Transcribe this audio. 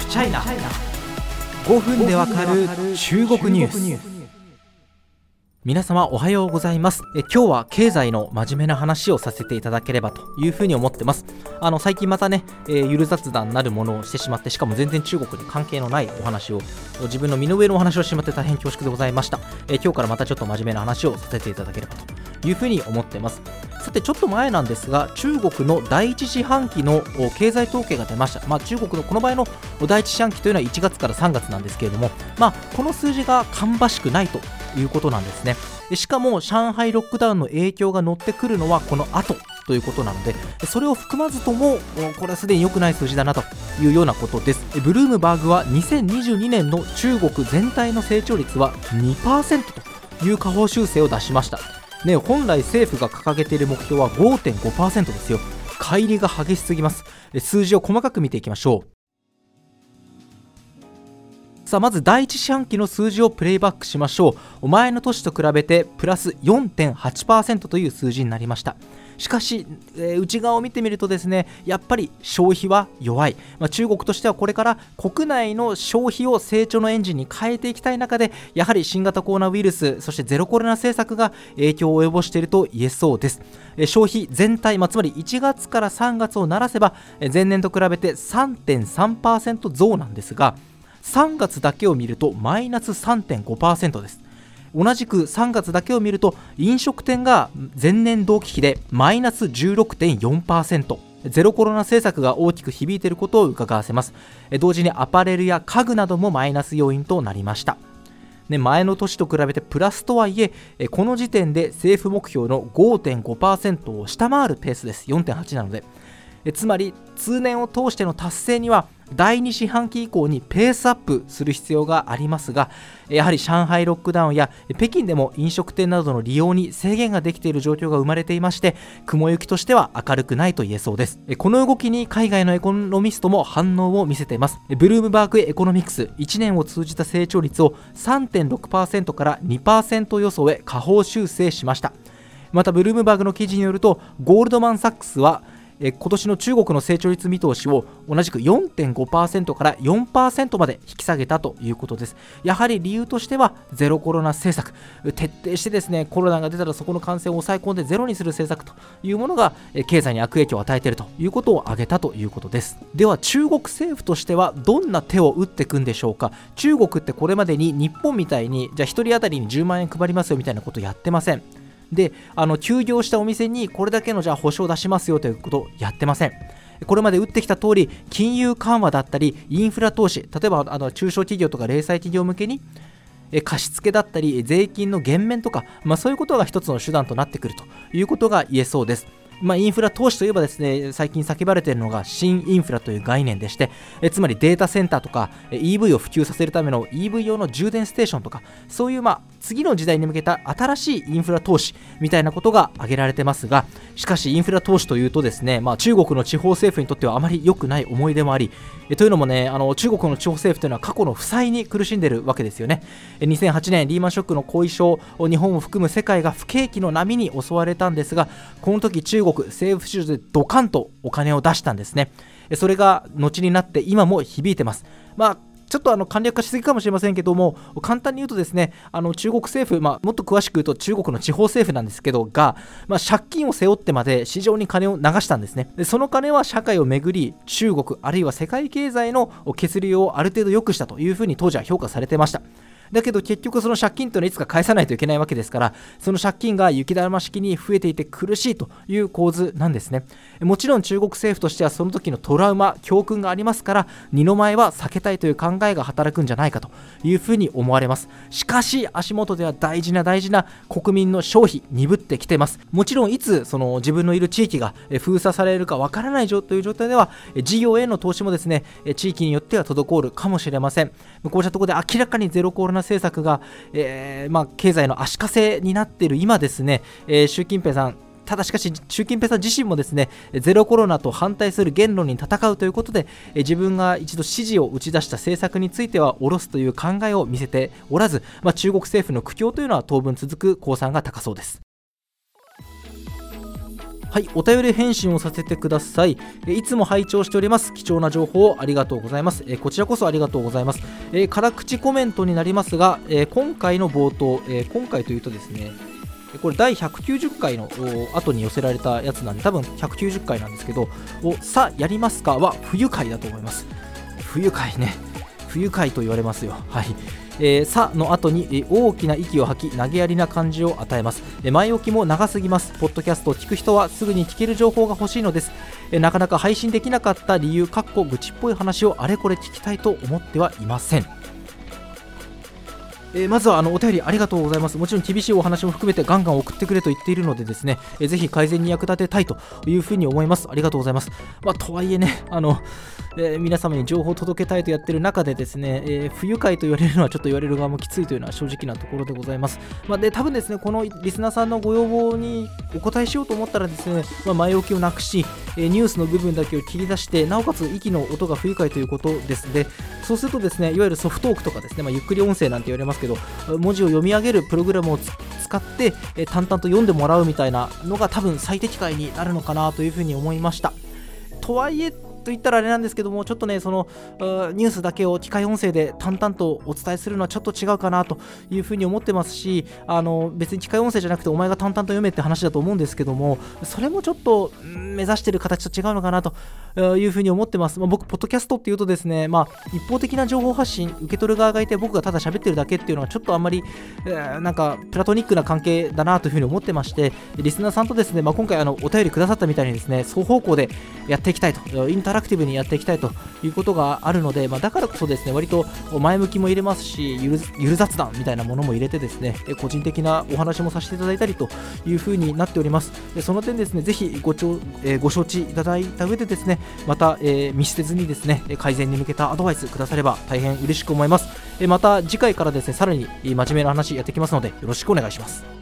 フチャイナ5分でわかる中国ニュース。皆様おはようございます。え今日は経済の真面目な話をさせていただければというふうに思ってます。あの最近またね、えー、ゆる雑談なるものをしてしまってしかも全然中国に関係のないお話を自分の身の上のお話をしてしまって大変恐縮でございました。え今日からまたちょっと真面目な話をさせていただければというふうに思ってます。さてちょっと前なんですが中国の第一四半期の経済統計が出ました、まあ、中国のこの場合の第一四半期というのは1月から3月なんですけれども、まあ、この数字が芳しくないということなんですね。しかも上海ロックダウンの影響が乗ってくるのはこの後ということなのでそれを含まずともこれはすでに良くない数字だなというようなことです。ブルームバーグは2022年の中国全体の成長率は2%という下方修正を出しました。ね、本来政府が掲げている目標は5.5%ですよ。乖離が激しすぎます。数字を細かく見ていきましょう。さあまず第1四半期の数字をプレイバックしましょう。前の年と比べてプラス4.8%という数字になりました。しかし、えー、内側を見てみるとですねやっぱり消費は弱い、まあ、中国としてはこれから国内の消費を成長のエンジンに変えていきたい中でやはり新型コロナウイルスそしてゼロコロナ政策が影響を及ぼしていると言えそうです、えー、消費全体、まあ、つまり1月から3月をならせば、前年と比べて3.3%増なんですが3月だけを見るとマイナス3.5%です。同じく3月だけを見ると飲食店が前年同期比でマイナス16.4%ゼロコロナ政策が大きく響いていることを伺わせます。同時にアパレルや家具などもマイナス要因となりました。前の年と比べてプラスとはいえこの時点で政府目標の5.5%を下回るペースです。4.8なので。つまり通年を通しての達成には第2四半期以降にペースアップする必要がありますがやはり上海ロックダウンや北京でも飲食店などの利用に制限ができている状況が生まれていまして雲行きとしては明るくないと言えそうです。この動きに海外のエコノミストも反応を見せています。ブルームバーグエコノミクス1年を通じた成長率を3.6%から2%予想へ下方修正しました。またブルームバーグの記事によるとゴールドマン・サックスは今年の中国の成長率見通しを同じく4.5%から4%まで引き下げたということです。やはり理由としてはゼロコロナ政策。徹底してですねコロナが出たらそこの感染を抑え込んでゼロにする政策というものが経済に悪影響を与えているということを挙げたということです。では中国政府としてはどんな手を打っていくんでしょうか？中国ってこれまでに日本みたいにじゃあ1人当たりに10万円配りますよみたいなことやってません。であの休業したお店にこれだけのじゃあ保証を出しますよということをやってませんこれまで打ってきた通り金融緩和だったりインフラ投資例えばあの中小企業とか零細企業向けに貸付だったり税金の減免とか、まあ、そういうことが一つの手段となってくるということが言えそうです。まあ、インフラ投資といえばですね最近叫ばれているのが新インフラという概念でしてえつまりデータセンターとか EV を普及させるための EV 用の充電ステーションとかそういうまあ次の時代に向けた新しいインフラ投資みたいなことが挙げられてますがしかしインフラ投資というとですね、まあ、中国の地方政府にとってはあまり良くない思い出もありえというのもねあの中国の地方政府というのは過去の負債に苦しんでいるわけですよね。2008年リーマンショックの後遺症日本を含む世界が不景気の波に襲われたんですがこの時中国政府市場でドカンとお金を出したんですねそれが後になって今も響いてますまあちょっとあの簡略化しすぎかもしれませんけども、簡単に言うとですね、あの中国政府、まあ、もっと詳しく言うと中国の地方政府なんですけど、が、まあ、借金を背負ってまで市場に金を流したんですね。でその金は社会をめぐり、中国、あるいは世界経済の血流をある程度良くしたというふうに当時は評価されてました。だけど結局その借金というのはいつか返さないといけないわけですからその借金が雪だるま式に増えていて苦しいという構図なんですね。もちろん中国政府としてはその時のトラウマ教訓がありますから二の前は避けたいという考えが働くんじゃないかというふうに思われます。しかし足元では大事な大事な国民の消費鈍ってきてます。もちろんいつその自分のいる地域が封鎖されるかわからないという状態では事業への投資もですね地域によっては滞るかもしれません。こうしたところで明らかにゼロコロナ政策が、えー、まあ、経済の足かせになっている今ですね、えー、習近平さんただしかし、習近平さん自身もですね、ゼロコロナと反対する言論に戦うということで、自分が一度支持を打ち出した政策については下ろすという考えを見せておらず、まあ、中国政府の苦境というのは当分続く公算が高そうです。はいお便り返信をさせてください。いつも拝聴しております。貴重な情報をありがとうございます。こちらこそありがとうございます。辛口コメントになりますが今回の冒頭今回というとですねこれ第190回の後に寄せられたやつなんで多分190回なんですけど「さあやりますか?」は不愉快だと思います。不愉快ね。不愉快と言われますよ。はい。えー、さの後に、大きな息を吐き投げやりな感じを与えます、え、前置きも長すぎます。ポッドキャストを聞く人はすぐに聞ける情報が欲しいのです、え、なかなか配信できなかった理由かっこ愚痴っぽい話をあれこれ聞きたいと思ってはいません。えー、まずはあのお便りありがとうございます。もちろん厳しいお話も含めてガンガン送ってくれと言っているのでですね、えー、ぜひ改善に役立てたいというふうに思います。ありがとうございます。まあ、とはいえね、あの、えー、皆様に情報を届けたいとやってる中でですね、えー、不愉快と言われるのはちょっと言われる側もきついというのは正直なところでございます。まあ、で、多分ですね、このリスナーさんのご要望にお答えしようと思ったらですね、まあ、前置きをなくし、え、ニュースの部分だけを切り出して、なおかつ息の音が不愉快ということですので、そうするとですね、いわゆるソフトークとかですね、まあ、ゆっくり音声なんて言われますけど、文字を読み上げるプログラムを使って、え淡々と読んでもらうみたいなのが多分最適解になるのかなというふうに思いました。とはいえと言ったらあれなんですけども、ちょっとね、そのニュースだけを機械音声で淡々とお伝えするのはちょっと違うかなというふうに思ってますし、あの別に機械音声じゃなくて、お前が淡々と読めって話だと思うんですけども、それもちょっと目指してる形と違うのかなというふうに思ってます。まあ、僕、ポッドキャストっていうとですね、まあ、一方的な情報発信、受け取る側がいて、僕がただ喋ってるだけっていうのは、ちょっとあんまり、えー、なんか、プラトニックな関係だなというふうに思ってまして、リスナーさんとですね、まあ、今回あの、お便りくださったみたいにですね、双方向でやっていきたいと、インタラクティブにやっていきたいということがあるので、まあ、だからこそですね、割と前向きも入れますし、ゆるゆる雑談みたいなものも入れてですね、個人的なお話もさせていただいたりというふうになっております。でその点ですね、ぜひごちょ、えー、ご承知いただいた上でですね、また、えー、見捨てずにですね、改善に向けたアドバイスくだされば大変嬉しく思います。えまた次回からですね、さらに真面目な話やってきますので、よろしくお願いします。